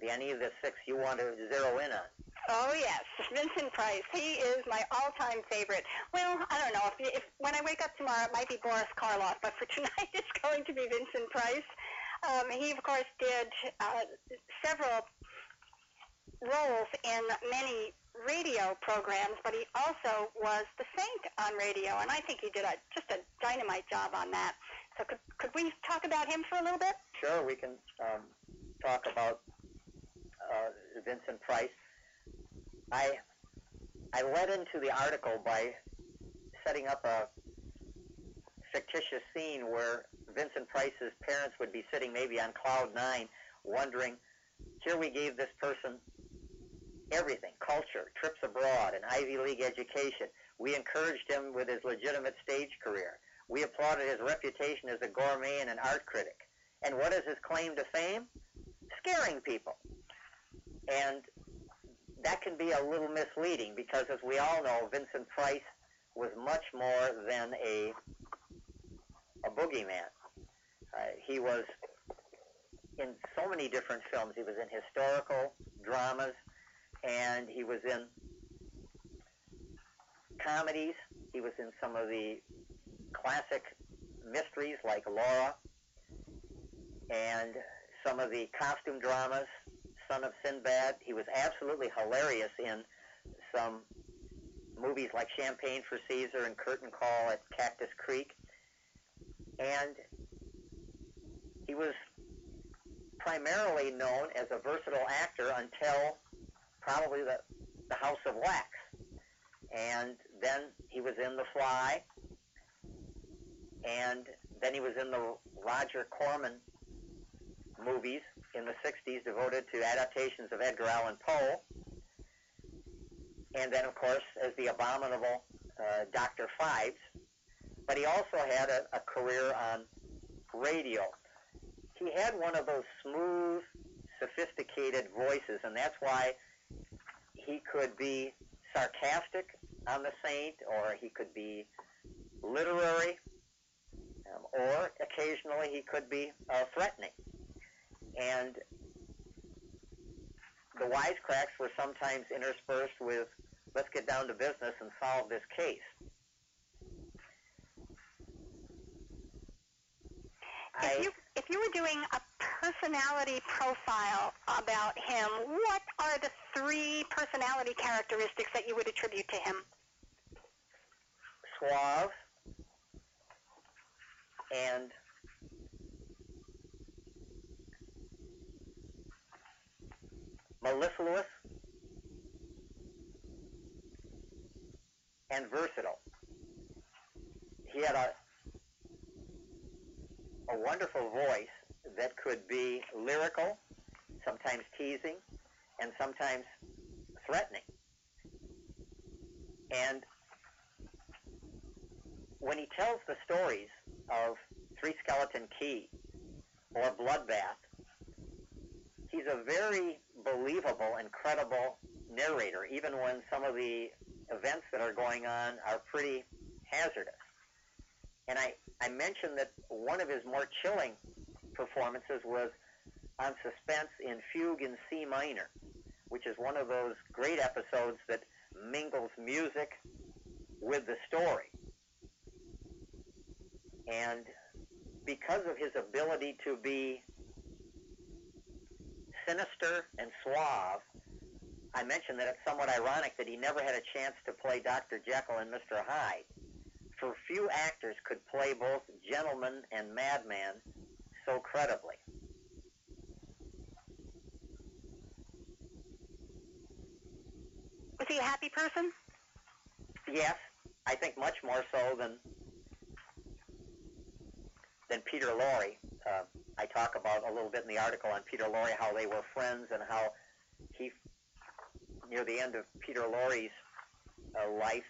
the any of the six you want to zero in on? Oh yes, Vincent Price. He is my all-time favorite. Well, I don't know if, if when I wake up tomorrow it might be Boris Karloff, but for tonight it's going to be Vincent Price. Um, he of course did uh, several roles in many radio programs, but he also was the Saint on radio, and I think he did a, just a dynamite job on that. So could, could we talk about him for a little bit? Sure, we can um, talk about uh, Vincent Price. I I led into the article by setting up a fictitious scene where Vincent Price's parents would be sitting maybe on cloud nine, wondering, here we gave this person everything, culture, trips abroad, an Ivy League education. We encouraged him with his legitimate stage career. We applauded his reputation as a gourmet and an art critic. And what is his claim to fame? Scaring people. And that can be a little misleading because, as we all know, Vincent Price was much more than a a boogeyman. Uh, he was in so many different films. He was in historical dramas, and he was in comedies. He was in some of the classic mysteries like Laura, and some of the costume dramas son of Sinbad. He was absolutely hilarious in some movies like Champagne for Caesar and Curtain Call at Cactus Creek. And he was primarily known as a versatile actor until probably the, the House of Wax. And then he was in The Fly. And then he was in the Roger Corman movies in the 60s devoted to adaptations of Edgar Allan Poe. And then, of course, as the abominable uh, Dr. Phibes. But he also had a, a career on radio. He had one of those smooth, sophisticated voices, and that's why he could be sarcastic on the saint, or he could be literary, um, or occasionally he could be uh, threatening. And the wisecracks were sometimes interspersed with, let's get down to business and solve this case. If you, if you were doing a personality profile about him, what are the three personality characteristics that you would attribute to him? Suave and mellifluous, and versatile. He had a, a wonderful voice that could be lyrical, sometimes teasing, and sometimes threatening. And when he tells the stories of Three Skeleton Key or Bloodbath, he's a very believable and credible narrator, even when some of the events that are going on are pretty hazardous. And I, I mentioned that one of his more chilling performances was on Suspense in Fugue in C minor, which is one of those great episodes that mingles music with the story. And because of his ability to be sinister and suave, I mentioned that it's somewhat ironic that he never had a chance to play Dr. Jekyll and Mr. Hyde. For few actors could play both gentleman and madman so credibly. Was he a happy person? Yes, I think much more so than than Peter Lorre. Uh, I talk about a little bit in the article on Peter Lorre how they were friends and how he, near the end of Peter Lorre's uh, life,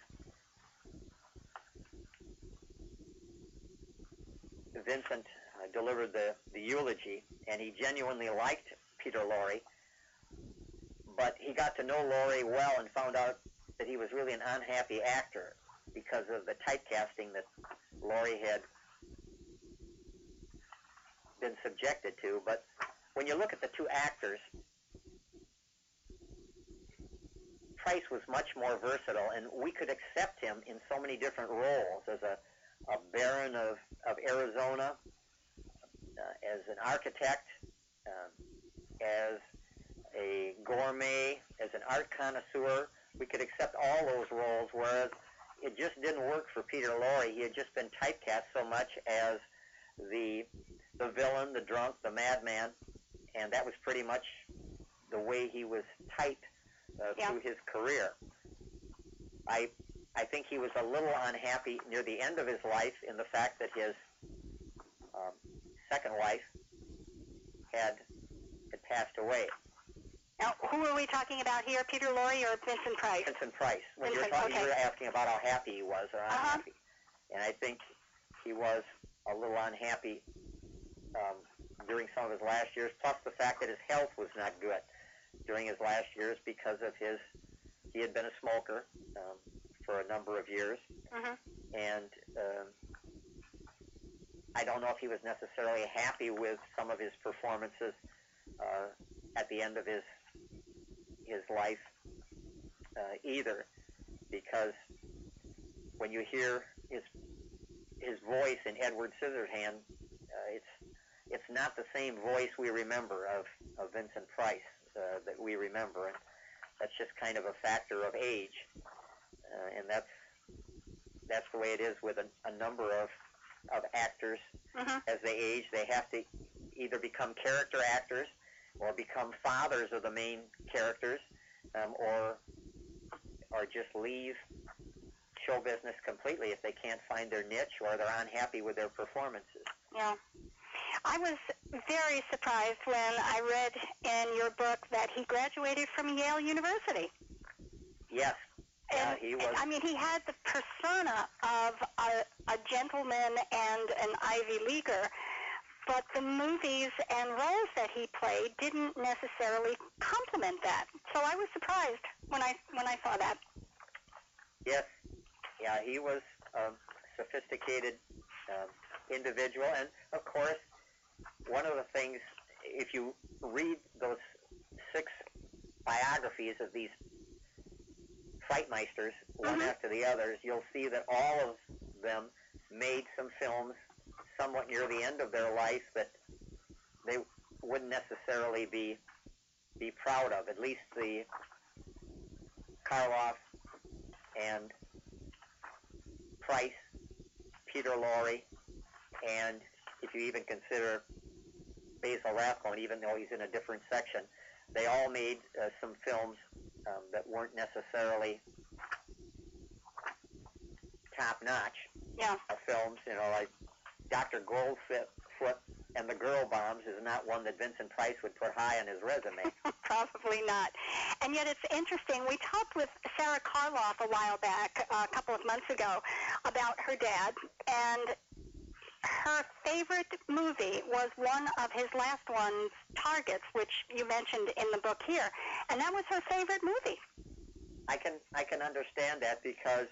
Vincent uh, delivered the, the eulogy, and he genuinely liked Peter Lorre, but he got to know Lorre well and found out that he was really an unhappy actor because of the typecasting that Lorre had been subjected to. But when you look at the two actors, Price was much more versatile, and we could accept him in so many different roles as a, a baron of, of Arizona, uh, as an architect, um, as a gourmet, as an art connoisseur. We could accept all those roles, whereas it just didn't work for Peter Lorre. He had just been typecast so much as the the villain, the drunk, the madman, and that was pretty much the way he was typed uh, Yeah. through his career. I I think he was a little unhappy near the end of his life in the fact that his um, second wife had had passed away. Now, who are we talking about here, Peter Lorre or Vincent Price? Vincent Price. When you were Vincent, talking, you were asking about how happy he was or Uh-huh. unhappy, and I think he was a little unhappy um, during some of his last years. Plus the fact that his health was not good during his last years because of his he had been a smoker um, for a number of years, hmm and um, I don't know if he was necessarily happy with some of his performances uh, at the end of his his life uh, either, because when you hear his his voice in Edward Scissorhand, uh, it's it's not the same voice we remember of, of Vincent Price uh, that we remember, and that's just kind of a factor of age, uh, and that's that's the way it is with a, a number of of actors hmm as they age. They have to either become character actors or become fathers of the main characters, um, or or just leave show business completely if they can't find their niche or they're unhappy with their performances. Yeah. I was very surprised when I read in your book that he graduated from Yale University. Yes, yeah, And, he and, was. I mean, he had the persona of a, a gentleman and an Ivy Leaguer, but the movies and roles that he played didn't necessarily complement that. So I was surprised when I when I saw that. Yes, yeah, he was a sophisticated um, individual, and of course, one of the things, if you read those six biographies of these Frightmeisters, one Mhm. after the others, you'll see that all of them made some films somewhat near the end of their life that they wouldn't necessarily be be proud of. At least the Karloff and Price, Peter Lorre, and if you even consider Basil Rathbone, even though he's in a different section, they all made uh, some films um, that weren't necessarily top notch Yeah. uh, films. You know, like Dr. Goldfoot and the Girl Bombs is not one that Vincent Price would put high on his resume. Probably not. And yet it's interesting. We talked with Sarah Karloff a while back, uh, a couple of months ago, about her dad, and her favorite movie was one of his last ones, Targets, which you mentioned in the book here, and that was her favorite movie. I can I can understand that because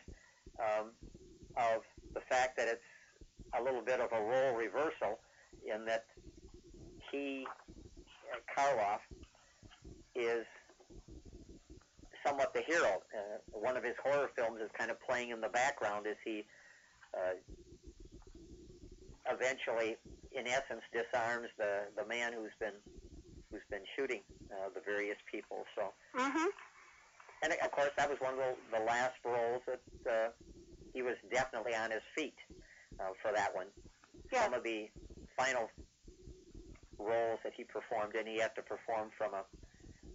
um, of the fact that it's a little bit of a role reversal in that he uh, Karloff is somewhat the hero. Uh, one of his horror films is kind of playing in the background as he uh, eventually, in essence, disarms the the man who's been who's been shooting uh, the various people. So. Mm-hmm. And of course, that was one of the, the last roles that uh, he was definitely on his feet uh, for that one. Yeah. Some of the final roles that he performed in, he had to perform from a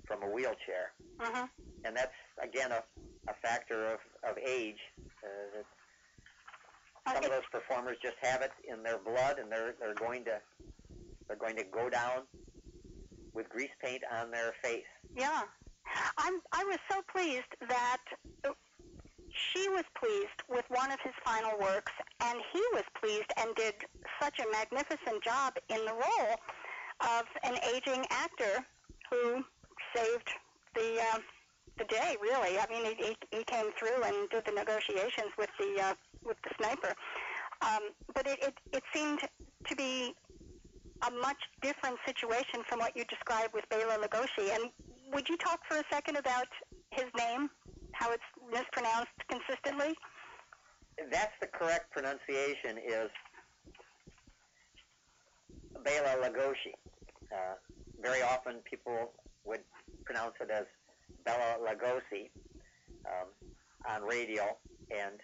from a wheelchair, Mm-hmm. and that's again a, a factor of, of age. Uh, that some of those performers just have it in their blood, and they're they're going to they're going to go down with grease paint on their face. Yeah. I'm, I was so pleased that she was pleased with one of his final works, and he was pleased and did such a magnificent job in the role of an aging actor who saved the uh, the day. Really, I mean, he, he, came through and did the negotiations with the uh, with the sniper. Um, but it, it it seemed to be a much different situation from what you described with Bela Lugosi. And would you talk for a second about his name? How it's mispronounced consistently? That's the correct pronunciation is Bela Lugosi. Uh, very often people would pronounce it as Bela Lugosi um, on radio and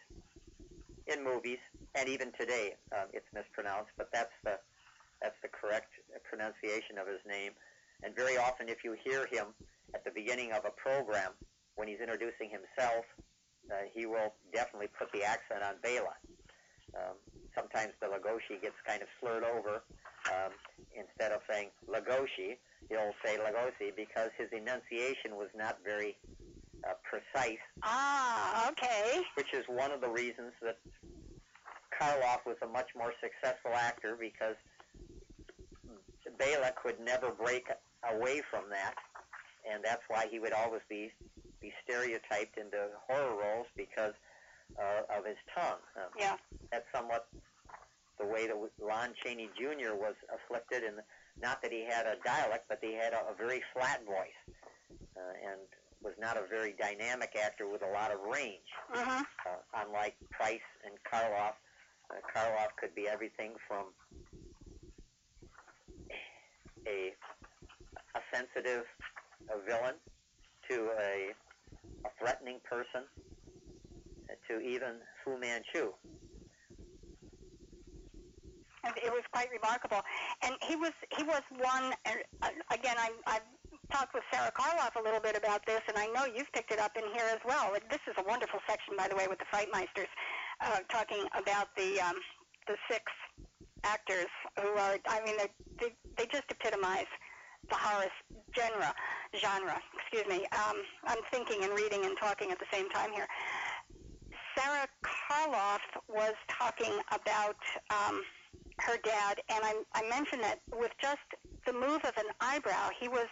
in movies, and even today um, it's mispronounced, but that's the that's the correct pronunciation of his name. And very often, if you hear him at the beginning of a program when he's introducing himself, uh, he will definitely put the accent on Bela. Um, sometimes the Lagoshi gets kind of slurred over. Um, instead of saying Lagoshi, he'll say Lugosi because his enunciation was not very uh, precise. Ah, okay. Which is one of the reasons that Karloff was a much more successful actor because Bela could never break away from that, and that's why he would always be be stereotyped into horror roles because uh, of his tongue. Um, yeah, that's somewhat the way that Lon Chaney Jr. was afflicted, and not that he had a dialect, but he had a, a very flat voice, uh, and was not a very dynamic actor with a lot of range. Uh-huh. Uh, unlike Price and Karloff, uh, Karloff could be everything from a a sensitive a villain to a a threatening person to even Fu Manchu. It was quite remarkable, and he was he was one. Uh, again, I, I've talked with Sarah Karloff a little bit about this, and I know you've picked it up in here as well. This is a wonderful section, by the way, with the Frightmeisters, uh, talking about the um, the six actors who are. I mean, they they just epitomize the horror genre. Genre, excuse me. Um, I'm thinking and reading and talking at the same time here. Sarah Karloff was talking about um, her dad, and I, I mentioned that with just the move of an eyebrow, he was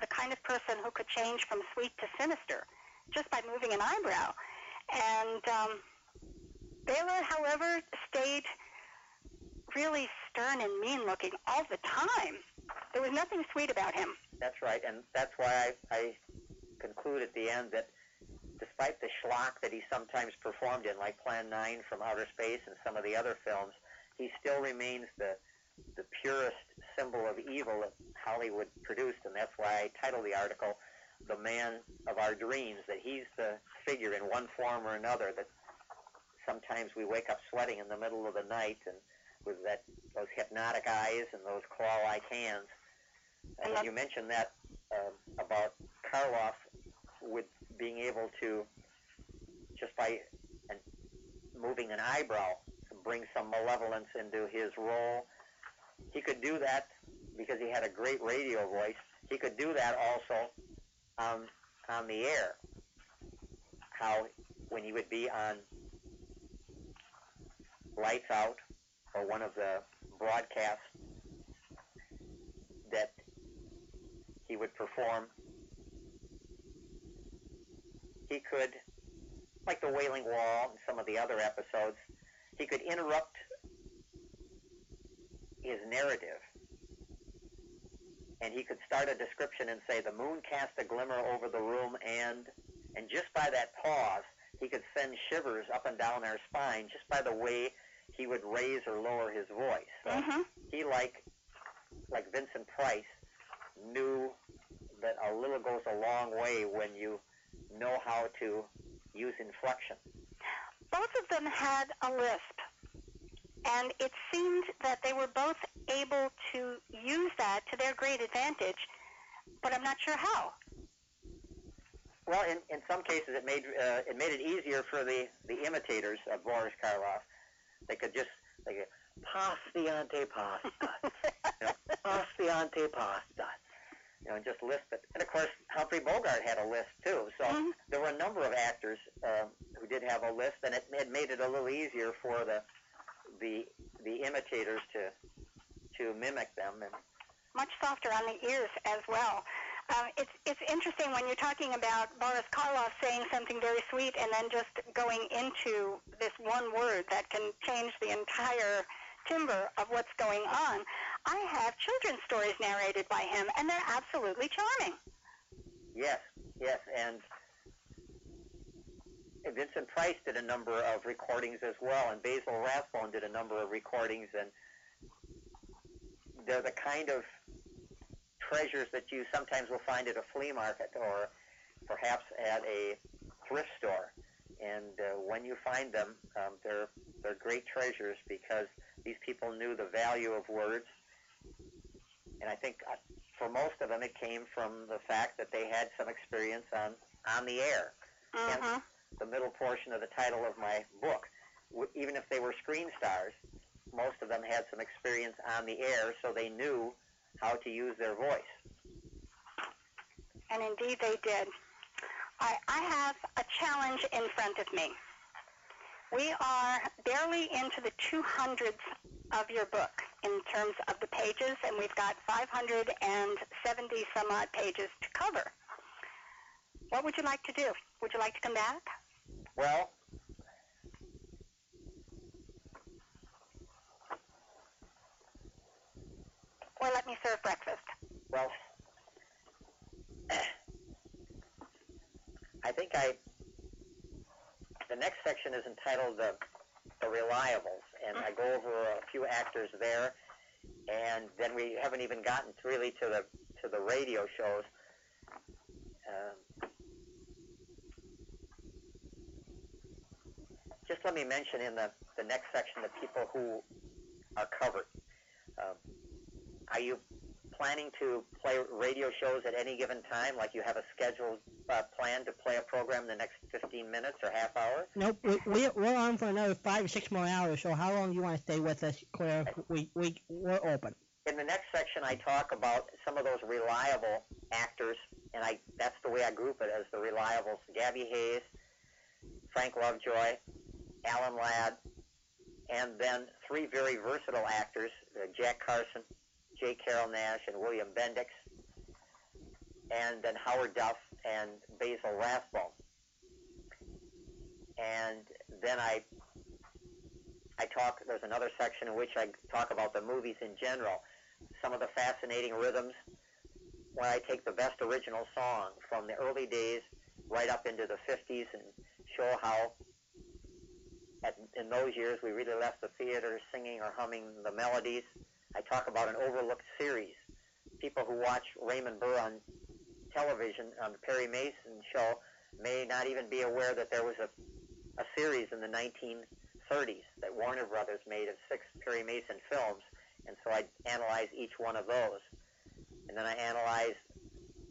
the kind of person who could change from sweet to sinister just by moving an eyebrow. And um, Bela, however, stayed really stern and mean looking all the time. There was nothing sweet about him. That's right, and that's why I, I conclude at the end that despite the schlock that he sometimes performed in, like Plan 9 from Outer Space and some of the other films, he still remains the the purest symbol of evil that Hollywood produced, and that's why I titled the article "The Man of Our Dreams." That he's the figure in one form or another that sometimes we wake up sweating in the middle of the night and with that those hypnotic eyes and those claw-like hands. And you mentioned that um, about Karloff with being able to just by and moving an eyebrow bring some malevolence into his role. He could do that because he had a great radio voice. He could do that also um, on the air. How when he would be on Lights Out or one of the broadcasts that he would perform, he could, like the Wailing Wall and some of the other episodes, he could interrupt his narrative and he could start a description and say the moon cast a glimmer over the room and and just by that pause he could send shivers up and down our spine just by the way he would raise or lower his voice. mm-hmm. He like like Vincent Price knew that a little goes a long way when you know how to use inflection. Both of them had a lisp, and it seemed that they were both able to use that to their great advantage, but I'm not sure how. Well, in, in some cases, it made uh, it made it easier for the, the imitators of Boris Karloff they could just they could pastiante pasta, you know, pastiante pasta, you know, and just list it. And of course, Humphrey Bogart had a list too. So mm-hmm. there were a number of actors um, who did have a list, and it, it made it a little easier for the the the imitators to to mimic them and much softer on the ears as well. Um, it's it's interesting when you're talking about Boris Karloff saying something very sweet and then just going into this one word that can change the entire timbre of what's going on. I have children's stories narrated by him, and they're absolutely charming. Yes, yes, and Vincent Price did a number of recordings as well, and Basil Rathbone did a number of recordings, and they're the kind of treasures that you sometimes will find at a flea market or perhaps at a thrift store. And uh, when you find them, um, they're they're great treasures because these people knew the value of words. And I think uh, for most of them, it came from the fact that they had some experience on on the air. Mm-hmm. Hence, the middle portion of the title of my book. Even if they were screen stars, most of them had some experience on the air, so they knew how to use their voice. And indeed they did. I, I have a challenge in front of me. We are barely into the 200th of your book in terms of the pages, and we've got 570 some odd pages to cover. What would you like to do? Would you like to come back? Well, Or let me serve breakfast? well, I think I. The next section is entitled the, the Reliables, and I go over a few actors there, and then we haven't even gotten really to the to the radio shows. Um, just let me mention in the, the next section the people who are covered. Um, are you planning to play radio shows at any given time, like you have a scheduled uh, plan to play a program in the next 15 minutes or half hour? Nope, we, we, we're on for another five or six more hours, so how long do you want to stay with us, Clair? We, we, we're open. In the next section, I talk about some of those reliable actors, and I that's the way I group it as the reliables. Gabby Hayes, Frank Lovejoy, Alan Ladd, and then three very versatile actors, uh, Jack Carson, J. Carrol Naish, and William Bendix, and then Howard Duff and Basil Rathbone. And then I I talk. There's another section in which I talk about the movies in general, some of the fascinating rhythms. When I take the best original song from the early days right up into the 50s and show how at, in those years we really left the theater singing or humming the melodies. I talk about an overlooked series. People who watch Raymond Burr on television on the Perry Mason show may not even be aware that there was a, a series in the 1930s that Warner Brothers made of six Perry Mason films, and so I analyze each one of those. And then I analyze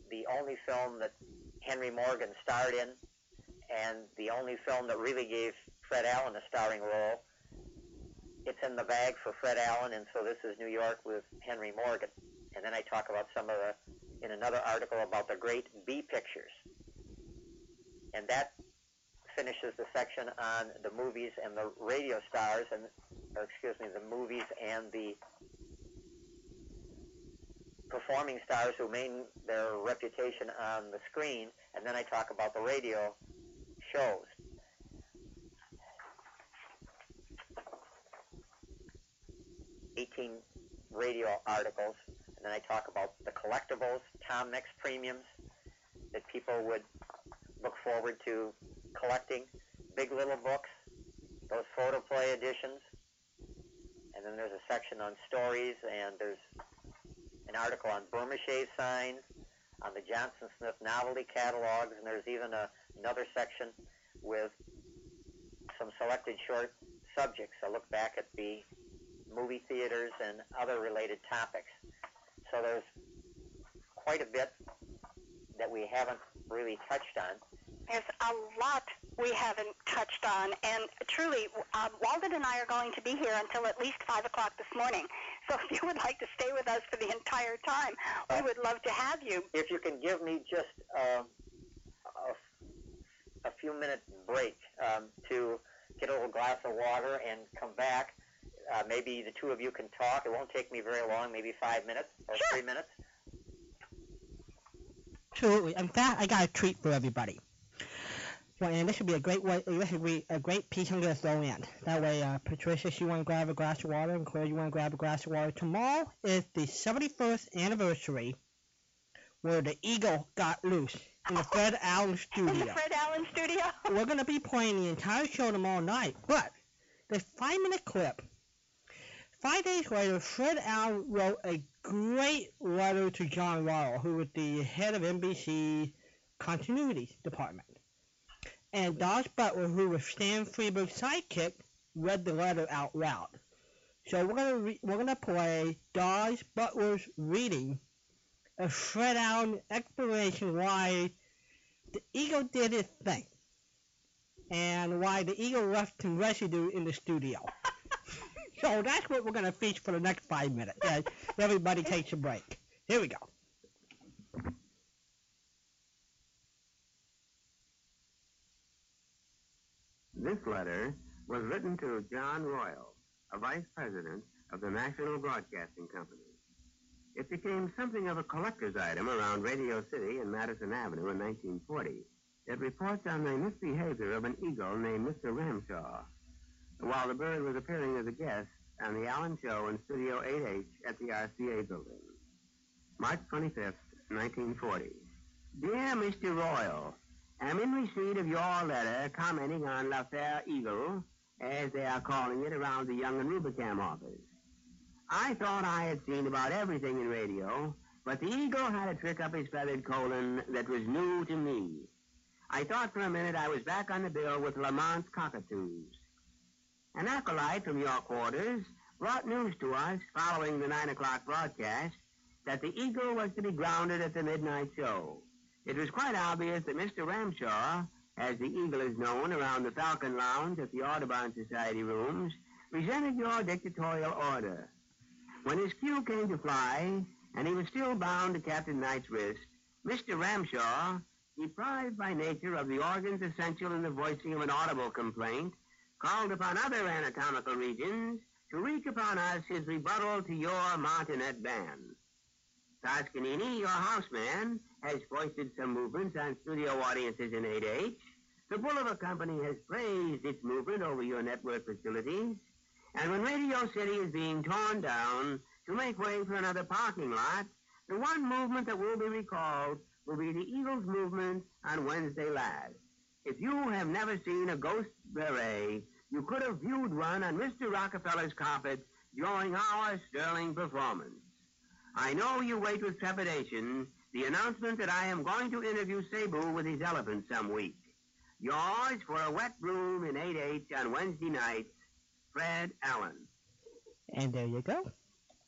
the only film that Henry Morgan starred in, and the only film that really gave Fred Allen a starring role. It's in the bag for Fred Allen, and so this is New York with Henry Morgan. And then I talk about some of the, in another article about the great B pictures. And that finishes the section on the movies and the radio stars, and or excuse me, the movies and the performing stars who made their reputation on the screen, and then I talk about the radio shows. Eighteen radio articles, and then I talk about the collectibles, Tom Mix premiums that people would look forward to collecting, Big Little books, those photoplay editions, and then there's a section on stories, and there's an article on Burma-Shave signs, on the Johnson Smith novelty catalogs, and there's even a, another section with some selected short subjects. I look back at the movie theaters and other related topics. So there's quite a bit that we haven't really touched on. There's a lot we haven't touched on, and truly, uh, Walden and I are going to be here until at least 5 o'clock this morning. So if you would like to stay with us for the entire time, we would love to have you. If you can give me just uh, a, a few minute break um, to get a little glass of water and come back, uh, maybe the two of you can talk. It won't take me very long, maybe five minutes or Sure. three minutes. Absolutely. In fact, I got a treat for everybody. Well, and this would be a great way. This would be a great piece I'm going to throw in. That way, uh, Patricia, you want to grab a glass of water, and Clair, you want to grab a glass of water. Tomorrow is the 71st anniversary where the eagle got loose in the Fred Allen In studio. the Fred Allen studio. We're going to be playing the entire show tomorrow night, but the five minute clip. Five days later, Fred Allen wrote a great letter to John Royal, who was the head of NBC Continuity Department. And Daws Butler, who was Stan Freberg's sidekick, read the letter out loud. So we're gonna re- we're gonna play Daws Butler's reading of Fred Allen explanation why the Eagle did its thing and why the Eagle left some residue in the studio. so that's what we're going to feature for the next five minutes. as everybody takes a break. Here we go. This letter was written to John Royal, a vice president of the National Broadcasting Company. It became something of a collector's item around Radio City and Madison Avenue in 1940. It reports on the misbehavior of an eagle named Mr. Ramshaw while the bird was appearing as a guest on the Allen Show in Studio 8H at the RCA building. March 25th, 1940. Dear Mr. Royal, I'm in receipt of your letter commenting on La Eagle, as they are calling it around the Young and Rubicam office. I thought I had seen about everything in radio, but the Eagle had a trick up his feathered colon that was new to me. I thought for a minute I was back on the bill with Lamont's cockatoos. An acolyte from your quarters brought news to us following the 9 o'clock broadcast that the Eagle was to be grounded at the midnight show. It was quite obvious that Mr. Ramshaw, as the Eagle is known around the Falcon Lounge at the Audubon Society rooms, resented your dictatorial order. When his cue came to fly, and he was still bound to Captain Knight's wrist, Mr. Ramshaw, deprived by nature of the organs essential in the voicing of an audible complaint, called upon other anatomical regions to wreak upon us his rebuttal to your martinet ban. Toscanini, your houseman, has foisted some movements on studio audiences in 8H. The Bulliver Company has praised its movement over your network facilities. And when Radio City is being torn down to make way for another parking lot, the one movement that will be recalled will be the Eagles movement on Wednesday last. If you have never seen a ghost beret, you could have viewed one on Mr. Rockefeller's carpet during our sterling performance. I know you wait with trepidation the announcement that I am going to interview Sabu with his elephant some week. Yours for a wet room in 8H on Wednesday night, Fred Allen. And there you go.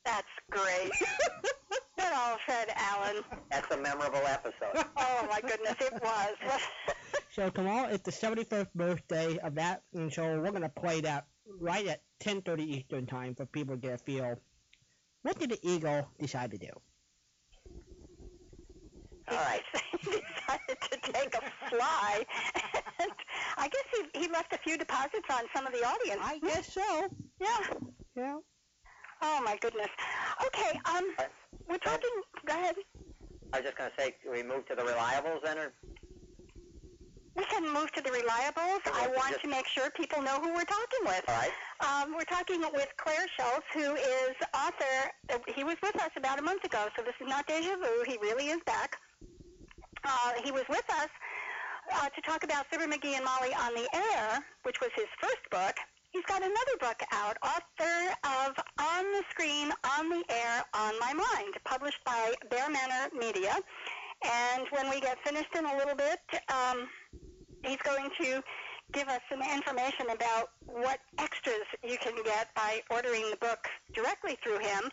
That's great. Good old Fred Allen. That's a memorable episode. Oh my goodness, it was. So tomorrow is the 71st birthday of that, and so we're going to play that right at 10.30 Eastern Time for people to get a feel. What did the Eagle decide to do? All right. so he decided to take a fly. And I guess he, he left a few deposits on some of the audience. I guess so. Yeah. Yeah. Oh my goodness. Okay. Um, we're talking. Go ahead. I was just going to say, can we move to the reliables then, or We can move to the reliables. I want to make sure people know who we're talking with. all right? Um, we're talking with Clair Schultz, who is author. uh, He was with us about a month ago, so this is not deja vu. He really is back. Uh, he was with us uh, to talk about Fibber McGee and Molly on the Air, which was his first book. He's got another book out, author of On the Screen, On the Air, On My Mind, published by Bear Manor Media. And when we get finished in a little bit, um, he's going to give us some information about what extras you can get by ordering the book directly through him.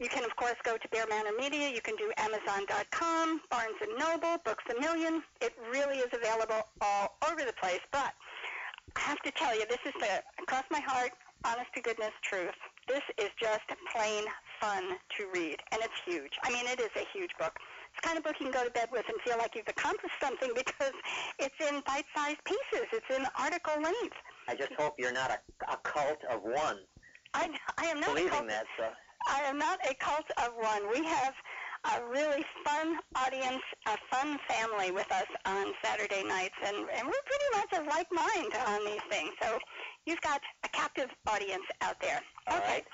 You can, of course, go to Bear Manor Media. You can do Amazon.com, Barnes & Noble, Books A Million. It really is available all over the place. But I have to tell you, this is the, across my heart, honest to goodness truth. This is just plain fun to read, and it's huge. I mean, it is a huge book. It's the kind of book you can go to bed with and feel like you've accomplished something because it's in bite-sized pieces. It's in article length. I just hope you're not a, a cult of one I, I am not a believing cult, that. So. I am not a cult of one. We have a really fun audience, a fun family with us on Saturday nights, and, and we're pretty much of like mind on these things. So you've got a captive audience out there. All okay. right.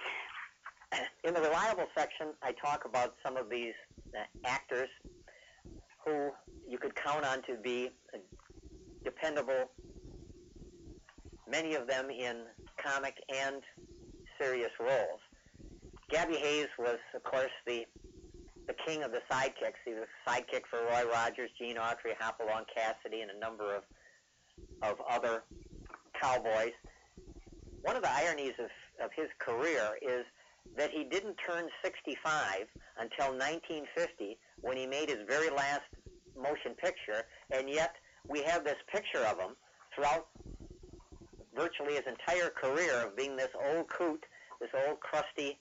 In the reliable section, I talk about some of these uh, actors who you could count on to be dependable, many of them in comic and serious roles. Gabby Hayes was, of course, the the king of the sidekicks. He was a sidekick for Roy Rogers, Gene Autry, Hopalong Cassidy, and a number of of other cowboys. One of the ironies of, of his career is that he didn't turn 65 until 1950 when he made his very last motion picture, and yet we have this picture of him throughout virtually his entire career of being this old coot, this old crusty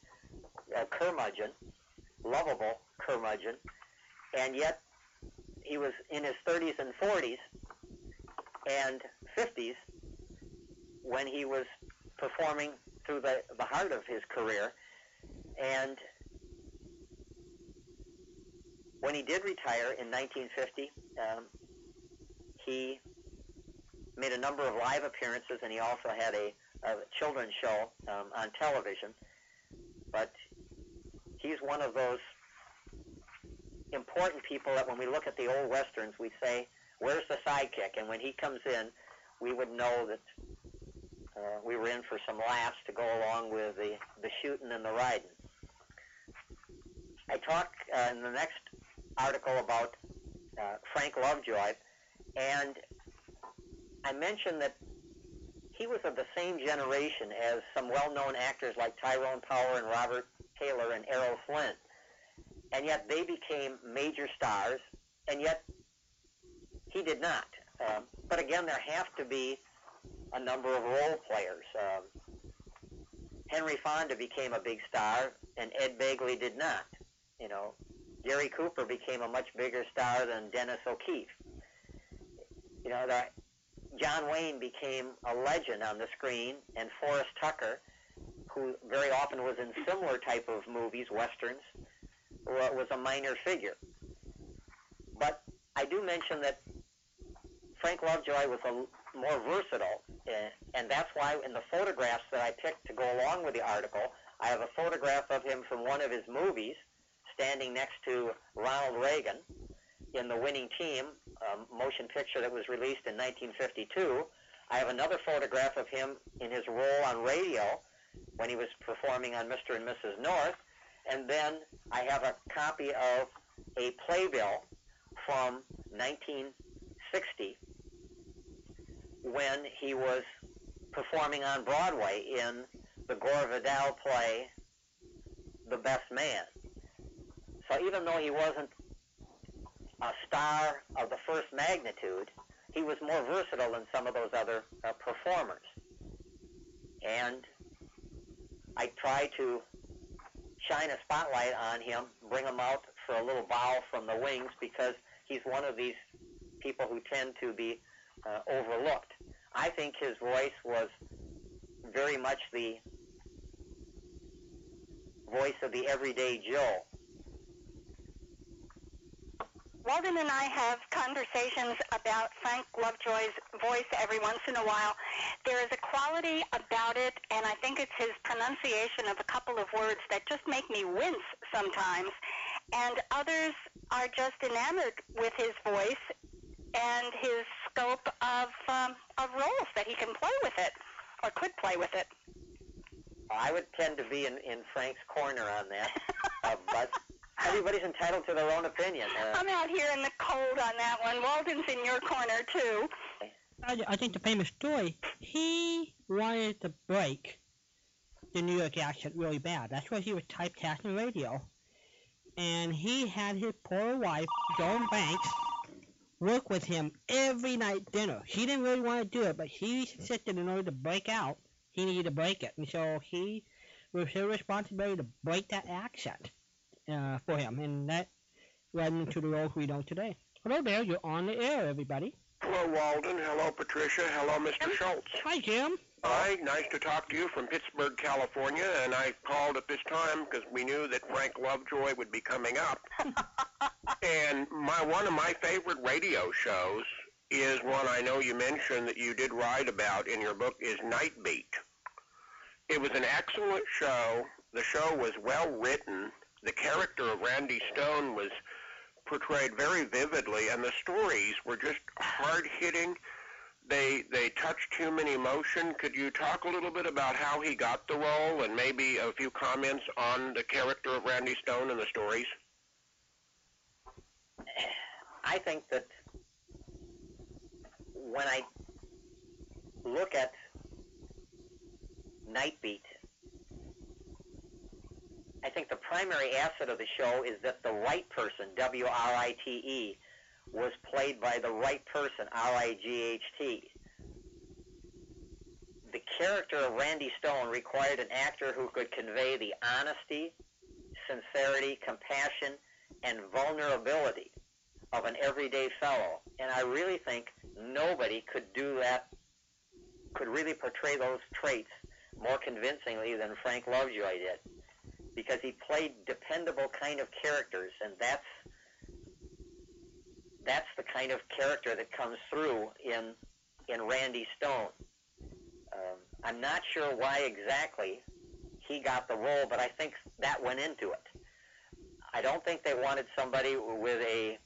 uh, curmudgeon, lovable curmudgeon, and yet he was in his 30s and 40s and 50s when he was performing through the, the heart of his career. And when he did retire in 1950, um, he made a number of live appearances, and he also had a, a children's show um, on television. But he's one of those important people that when we look at the old westerns, we say, "Where's the sidekick?" And when he comes in, we would know that uh, we were in for some laughs to go along with the the shooting and the riding. I talk uh, in the next article about uh, Frank Lovejoy, and I mentioned that he was of the same generation as some well-known actors like Tyrone Power and Robert Taylor and Errol Flynn. And yet they became major stars, and yet he did not. Um, but again, there have to be a number of role players. Um, Henry Fonda became a big star, and Ed Begley did not. You know, Gary Cooper became a much bigger star than Dennis O'Keefe. You know, that John Wayne became a legend on the screen, and Forrest Tucker, who very often was in similar type of movies, westerns, was a minor figure. But I do mention that Frank Lovejoy was a more versatile, eh, and that's why in the photographs that I picked to go along with the article, I have a photograph of him from one of his movies, standing next to Ronald Reagan in the winning team um, motion picture that was released in 1952. I have another photograph of him in his role on radio when he was performing on Mr. and Mrs. North. And then I have a copy of a playbill from 1960 when he was performing on Broadway in the Gore Vidal play, The Best Man. So even though he wasn't a star of the first magnitude, he was more versatile than some of those other uh, performers. And I try to shine a spotlight on him, bring him out for a little bow from the wings because he's one of these people who tend to be uh, overlooked. I think his voice was very much the voice of the everyday Joe. Walden and I have conversations about Frank Lovejoy's voice every once in a while. There is a quality about it, and I think it's his pronunciation of a couple of words that just make me wince sometimes. And others are just enamored with his voice and his scope of um, of roles that he can play with it or could play with it. I would tend to be in, in Frank's corner on that, uh, but everybody's entitled to their own opinion. Uh, I'm out here in the cold on that one. Walden's in your corner too. I, I think the famous story, he wanted to break the New York accent really bad. That's why he was typecasting radio. And he had his poor wife, Joan Banks, work with him every night dinner. She didn't really want to do it, but he insisted in order to break out, he needed to break it. And so he was his responsibility to break that accent uh, for him. And that led me to the role we know today. Hello there, you're on the air, everybody. Hello, Walden. Hello, Patricia. Hello, Mr. Schultz. Hi, Jim. Hi, nice to talk to you from Pittsburg, California. And I called at this time because we knew that Frank Lovejoy would be coming up. and my one of my favorite radio shows is one I know you mentioned that you did write about in your book is Night Beat. It was an excellent show. The show was well written. The character of Randy Stone was portrayed very vividly, and the stories were just hard hitting. They they touched human emotion. Could you talk a little bit about how he got the role, and maybe a few comments on the character of Randy Stone in the stories? I think that when I look at Nightbeat, I think the primary asset of the show is that the right person, W-R-I-T-E, was played by the right person, R-I-G-H-T. The character of Randy Stone required an actor who could convey the honesty, sincerity, compassion, and vulnerability of an everyday fellow. And I really think nobody could do that, could really portray those traits more convincingly than Frank Lovejoy did. Because he played dependable kind of characters, and that's that's the kind of character that comes through in in Randy Stone. Um, I'm not sure why exactly he got the role, but I think that went into it. I don't think they wanted somebody with a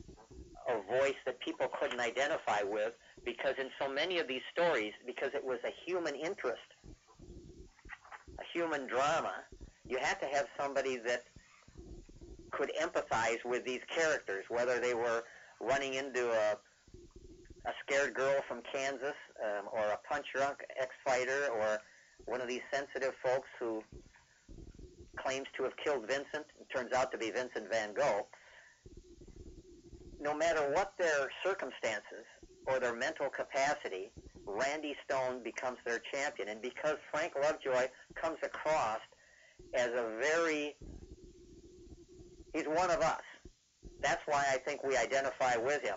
a voice that people couldn't identify with because in so many of these stories, because it was a human interest, a human drama, you had to have somebody that could empathize with these characters, whether they were running into a a scared girl from Kansas, um, or a punch drunk ex-fighter, or one of these sensitive folks who claims to have killed Vincent, and turns out to be Vincent Van Gogh no matter what their circumstances or their mental capacity, Randy Stone becomes their champion. And because Frank Lovejoy comes across as a very, he's one of us. That's why I think we identify with him.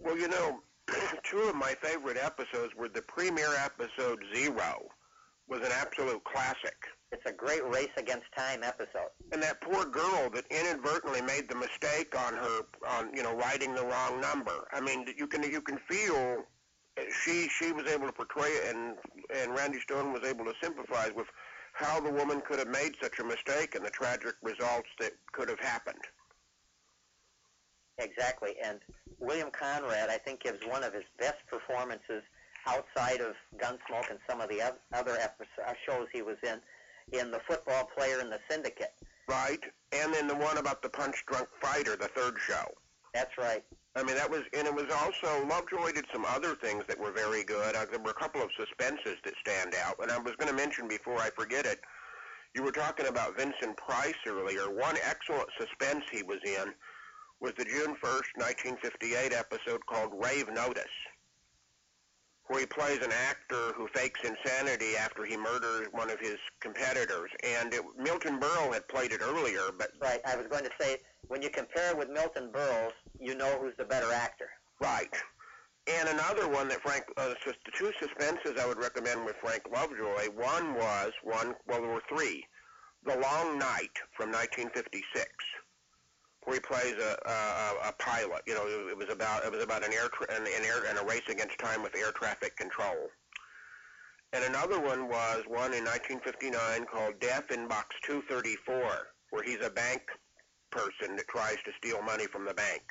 Well, you know, two of my favorite episodes were the premiere episode Zero, was an absolute classic. It's a great race against time episode. And that poor girl that inadvertently made the mistake on her, on you know, writing the wrong number. I mean, you can you can feel she she was able to portray it, and and Randy Stone was able to sympathize with how the woman could have made such a mistake and the tragic results that could have happened. Exactly, and William Conrad, I think, gives one of his best performances outside of Gunsmoke and some of the other uh, shows he was in in the football player in the syndicate. Right, and then the one about the punch drunk fighter, the third show. That's right. I mean, that was, and it was also, Lovejoy did some other things that were very good. Uh, there were a couple of suspenses that stand out, and I was going to mention before I forget it, you were talking about Vincent Price earlier. One excellent suspense he was in was the June 1st, 1958 episode called Rave Notice where he plays an actor who fakes insanity after he murders one of his competitors. And it, Milton Berle had played it earlier, but right. I was going to say when you compare it with Milton Berle's, you know who's the better actor. Right. And another one that Frank, uh, the two suspenses I would recommend with Frank Lovejoy. One was one. Well, there were three. The Long Night from 1956 where he plays a, a, a pilot. You know, it was about it was about an air tra- an, an air and a race against time with air traffic control. And another one was one in 1959 called Death in Box 234, where he's a bank person that tries to steal money from the bank.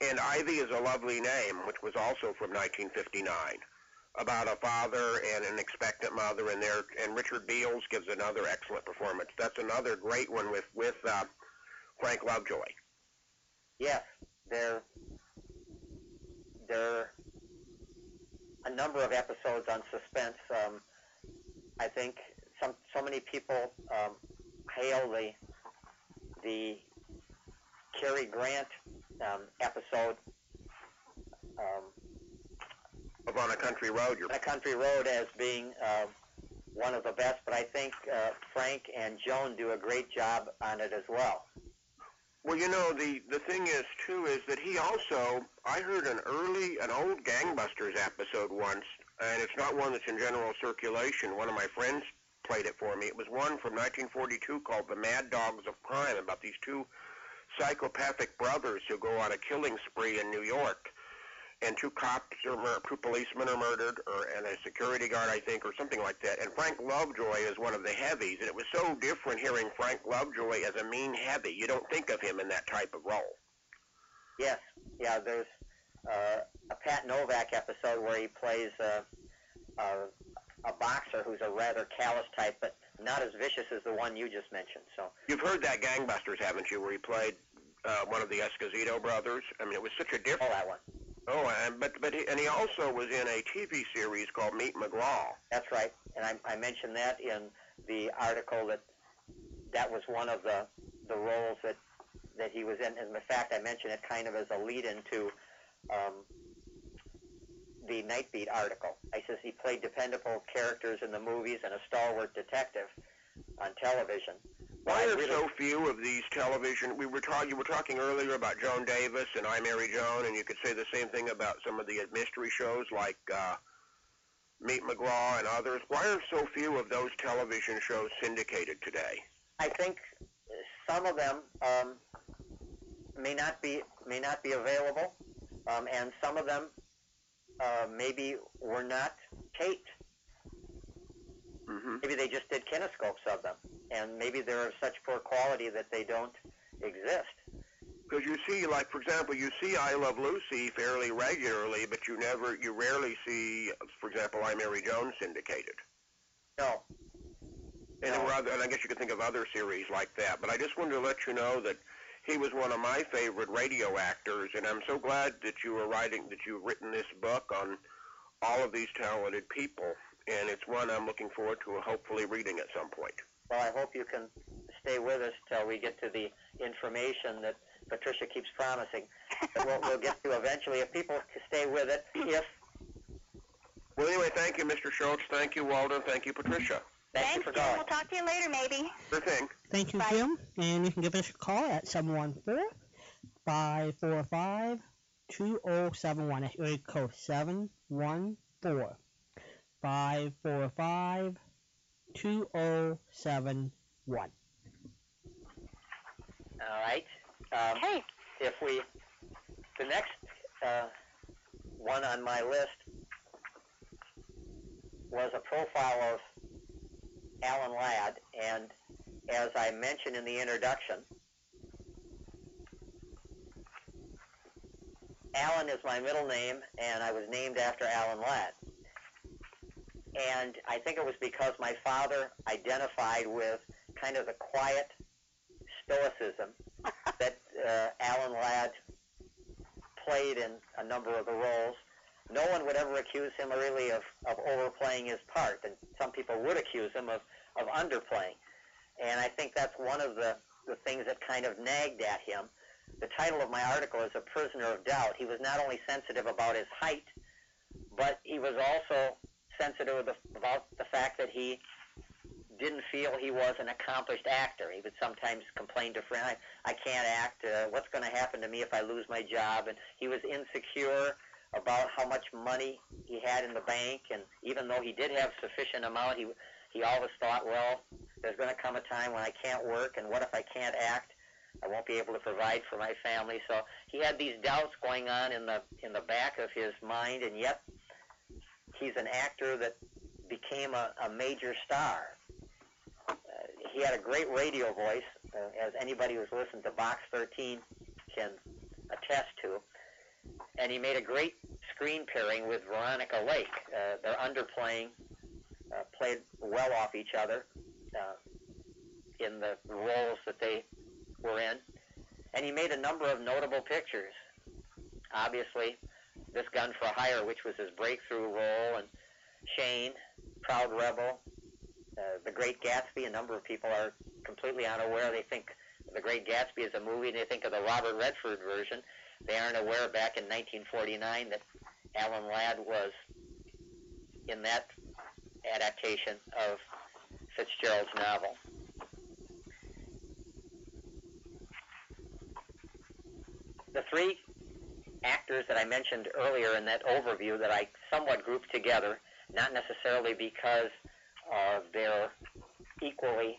And Ivy is a lovely name, which was also from 1959, about a father and an expectant mother, and there and Richard Beals gives another excellent performance. That's another great one with with uh, Frank Lovejoy. Yes, there there are a number of episodes on suspense. Um, I think some so many people um, hail the the Cary Grant um, episode um, of On a Country Road. On a Country Road as being uh, one of the best, but I think uh, Frank and Joan do a great job on it as well. Well, you know, the, the thing is, too, is that he also, I heard an early, an old Gangbusters episode once, and it's not one that's in general circulation. One of my friends played it for me. It was one from 1942 called The Mad Dogs of Crime, about these two psychopathic brothers who go on a killing spree in New York. And two cops or mur- two policemen are murdered, or and a security guard, I think, or something like that. And Frank Lovejoy is one of the heavies, and it was so different hearing Frank Lovejoy as a mean heavy. You don't think of him in that type of role. Yes, yeah. There's uh, a Pat Novak episode where he plays a, a a boxer who's a rather callous type, but not as vicious as the one you just mentioned. So You've heard that Gangbusters, haven't you, where he played uh, one of the Esposito brothers? I mean, it was such a oh, different. that one. Oh, and but but he, and he also was in a TV series called Meet McGraw. That's right, and I, I mentioned that in the article that that was one of the the roles that that he was in. As a fact, I mentioned it kind of as a lead into um, the Nightbeat article. I says he played dependable characters in the movies and a stalwart detective on television. Why are so few of these television? We were talking. You were talking earlier about Joan Davis and I Married Joan, and you could say the same thing about some of the mystery shows like uh, Meet McGraw and others. Why are so few of those television shows syndicated today? I think some of them um, may not be may not be available, um, and some of them uh, maybe were not taped. hmm Maybe they just did kinescopes of them, and maybe they're of such poor quality that they don't exist. Because you see, like for example, you see I Love Lucy fairly regularly, but you never, you rarely see, for example, I Married Joan syndicated. No, And, No. other, and I guess you could think of other series like that. But I just wanted to let you know that he was one of my favorite radio actors, and I'm so glad that you were writing, that you've written this book on all of these talented people. And it's one I'm looking forward to hopefully reading at some point. Well, I hope you can stay with us till we get to the information that Patricia keeps promising that we'll, we'll get to eventually. If people can stay with it, if Well, anyway, thank you, Mr. Schultz. Thank you, Walden. Thank you, Patricia. thank Thanks, you for Jim. calling. We'll talk to you later, maybe. Sure thing. Thank you, Bye. Jim. And you can give us a call at 714 545 2071. That's area code 714 545 2071. All right. Um, Okay. if we, the next uh, one on my list was a profile of Alan Ladd, and as I mentioned in the introduction, Alan is my middle name, and I was named after Alan Ladd. And I think it was because my father identified with kind of the quiet stoicism that uh, Alan Ladd played in a number of the roles. No one would ever accuse him really of, of overplaying his part, and some people would accuse him of, of underplaying. And I think that's one of the, the things that kind of nagged at him. The title of my article is A Prisoner of Doubt. He was not only sensitive about his height, but he was also sensitive about the fact that he didn't feel he was an accomplished actor. He would sometimes complain to friends, I, I can't act. Uh, what's going to happen to me if I lose my job? And he was insecure about how much money he had in the bank. And even though he did have sufficient amount, he he always thought, well, there's going to come a time when I can't work, and what if I can't act? I won't be able to provide for my family. So he had these doubts going on in the in the back of his mind, and yet he's an actor that became a, a major star. Uh, he had a great radio voice, uh, as anybody who's listened to Box 13 can attest to. And he made a great screen pairing with Veronica Lake. Uh, they're underplaying, uh, played well off each other uh, in the roles that they were in. And he made a number of notable pictures. Obviously, this Gun for Hire, which was his breakthrough role, and Shane, Proud Rebel, uh, The Great Gatsby. A number of people are completely unaware. They think The Great Gatsby is a movie, and they think of the Robert Redford version. They aren't aware back in 1949 that Alan Ladd was in that adaptation of Fitzgerald's novel. The three actors that I mentioned earlier in that overview that I somewhat grouped together, not necessarily because uh, they're equally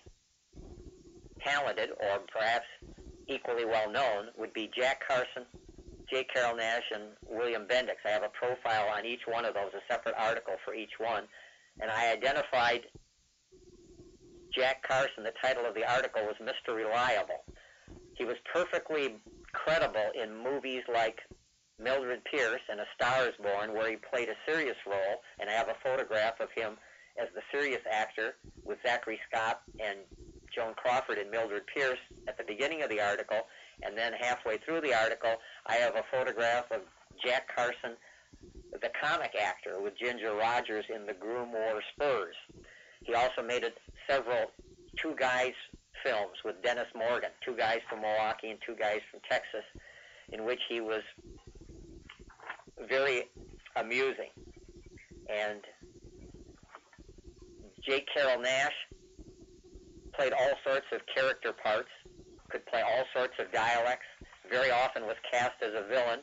talented or perhaps equally well known, would be Jack Carson, J. Carrol Naish, and William Bendix. I have a profile on each one of those, a separate article for each one. And I identified Jack Carson. The title of the article was Mr. Reliable. He was perfectly credible in movies like Mildred Pierce and A Star is Born, where he played a serious role, and I have a photograph of him as the serious actor with Zachary Scott and Joan Crawford and Mildred Pierce at the beginning of the article, and then halfway through the article, I have a photograph of Jack Carson, the comic actor, with Ginger Rogers in The Groom Wore Spurs. He also made a, several two guys films with Dennis Morgan, two guys from Milwaukee and two guys from Texas, in which he was very amusing. And J. Carrol Naish played all sorts of character parts, could play all sorts of dialects, very often was cast as a villain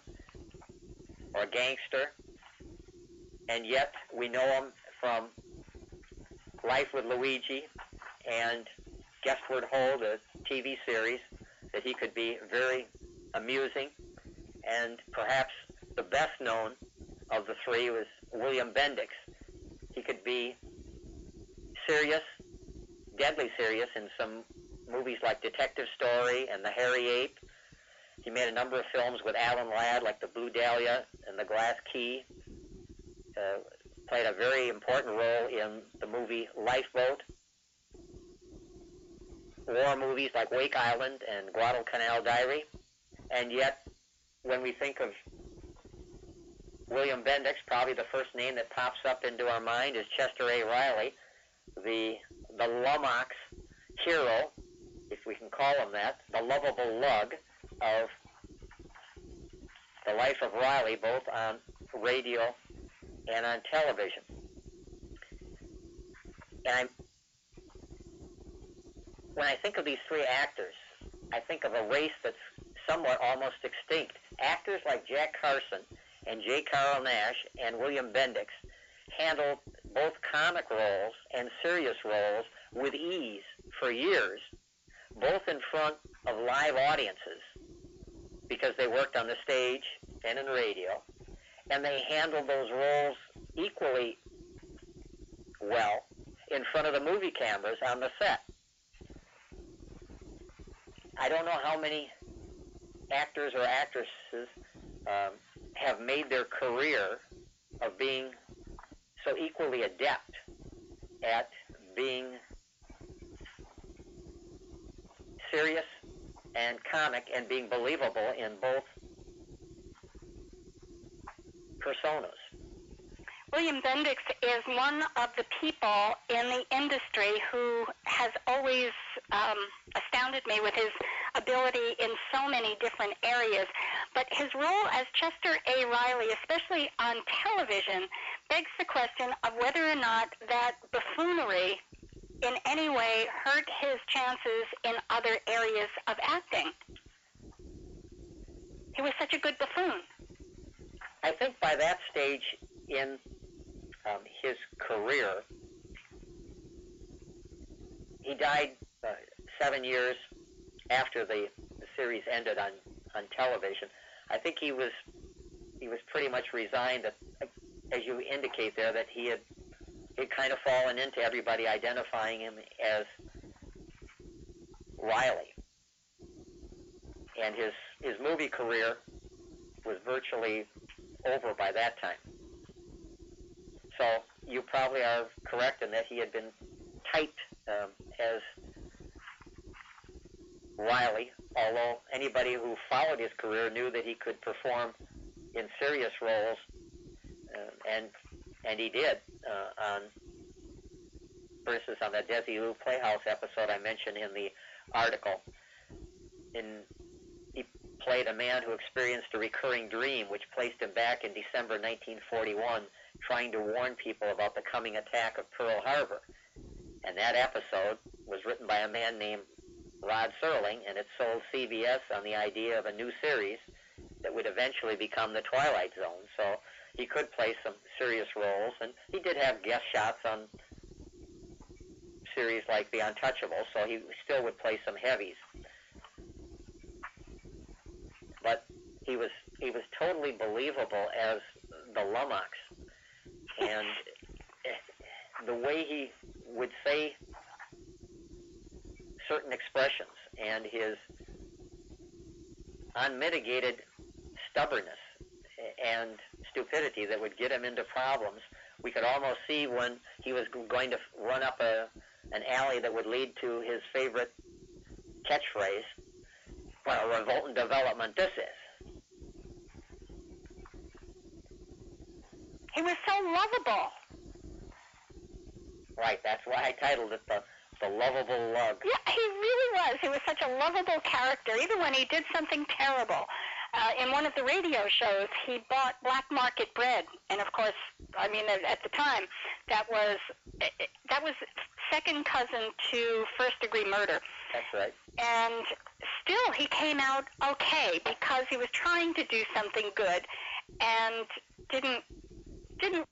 or a gangster, and yet we know him from Life with Luigi and Guestward Ho, the TV series, that he could be very amusing, and perhaps the best known of the three was William Bendix. He could be serious, deadly serious in some movies like Detective Story and The Hairy Ape. He made a number of films with Alan Ladd, like The Blue Dahlia and The Glass Key. Uh, played a very important role in the movie Lifeboat. War movies like Wake Island and Guadalcanal Diary. And yet, when we think of William Bendix, probably the first name that pops up into our mind is Chester A. Riley, the the Lumox hero, if we can call him that, the lovable lug of the life of Riley, both on radio and on television. And I'm, when I think of these three actors, I think of a race that's somewhat almost extinct. Actors like Jack Carson and J. Carrol Naish and William Bendix handled both comic roles and serious roles with ease for years, both in front of live audiences because they worked on the stage and in radio, and they handled those roles equally well in front of the movie cameras on the set. I don't know how many actors or actresses um, have made their career of being so equally adept at being serious and comic and being believable in both personas. William Bendix is one of the people in the industry who has always um, astounded me with his ability in so many different areas. But his role as Chester A. Riley, especially on television, begs the question of whether or not that buffoonery in any way hurt his chances in other areas of acting. He was such a good buffoon. I think by that stage in um, his career, he died uh, seven years after the, the series ended on, on television. I think he was he was pretty much resigned, that, as you indicate there, that he had he'd kind of fallen into everybody identifying him as Riley, and his his movie career was virtually over by that time. So you probably are correct in that he had been typed um, as Riley, although anybody who followed his career knew that he could perform in serious roles, uh, and and he did uh, on, for instance, on the Desilu Playhouse episode I mentioned in the article. In he played a man who experienced a recurring dream, which placed him back in December 1941, trying to warn people about the coming attack of Pearl Harbor. And that episode was written by a man named Rod Serling, and it sold CBS on the idea of a new series that would eventually become The Twilight Zone. So he could play some serious roles, and he did have guest shots on series like The Untouchables, so he still would play some heavies. But he was he was totally believable as the Lummox, and eh, the way he would say certain expressions and his unmitigated stubbornness and stupidity that would get him into problems. We could almost see when he was going to run up a an alley that would lead to his favorite catchphrase, what a revolting development this is. He was so lovable. Right, that's why I titled it the the lovable lug. Yeah, he really was. He was such a lovable character, even when he did something terrible. Uh, in one of the radio shows, he bought black market bread, and of course, I mean, at, at the time, that was that was second cousin to first degree murder. That's right. And still, he came out okay because he was trying to do something good, and didn't didn't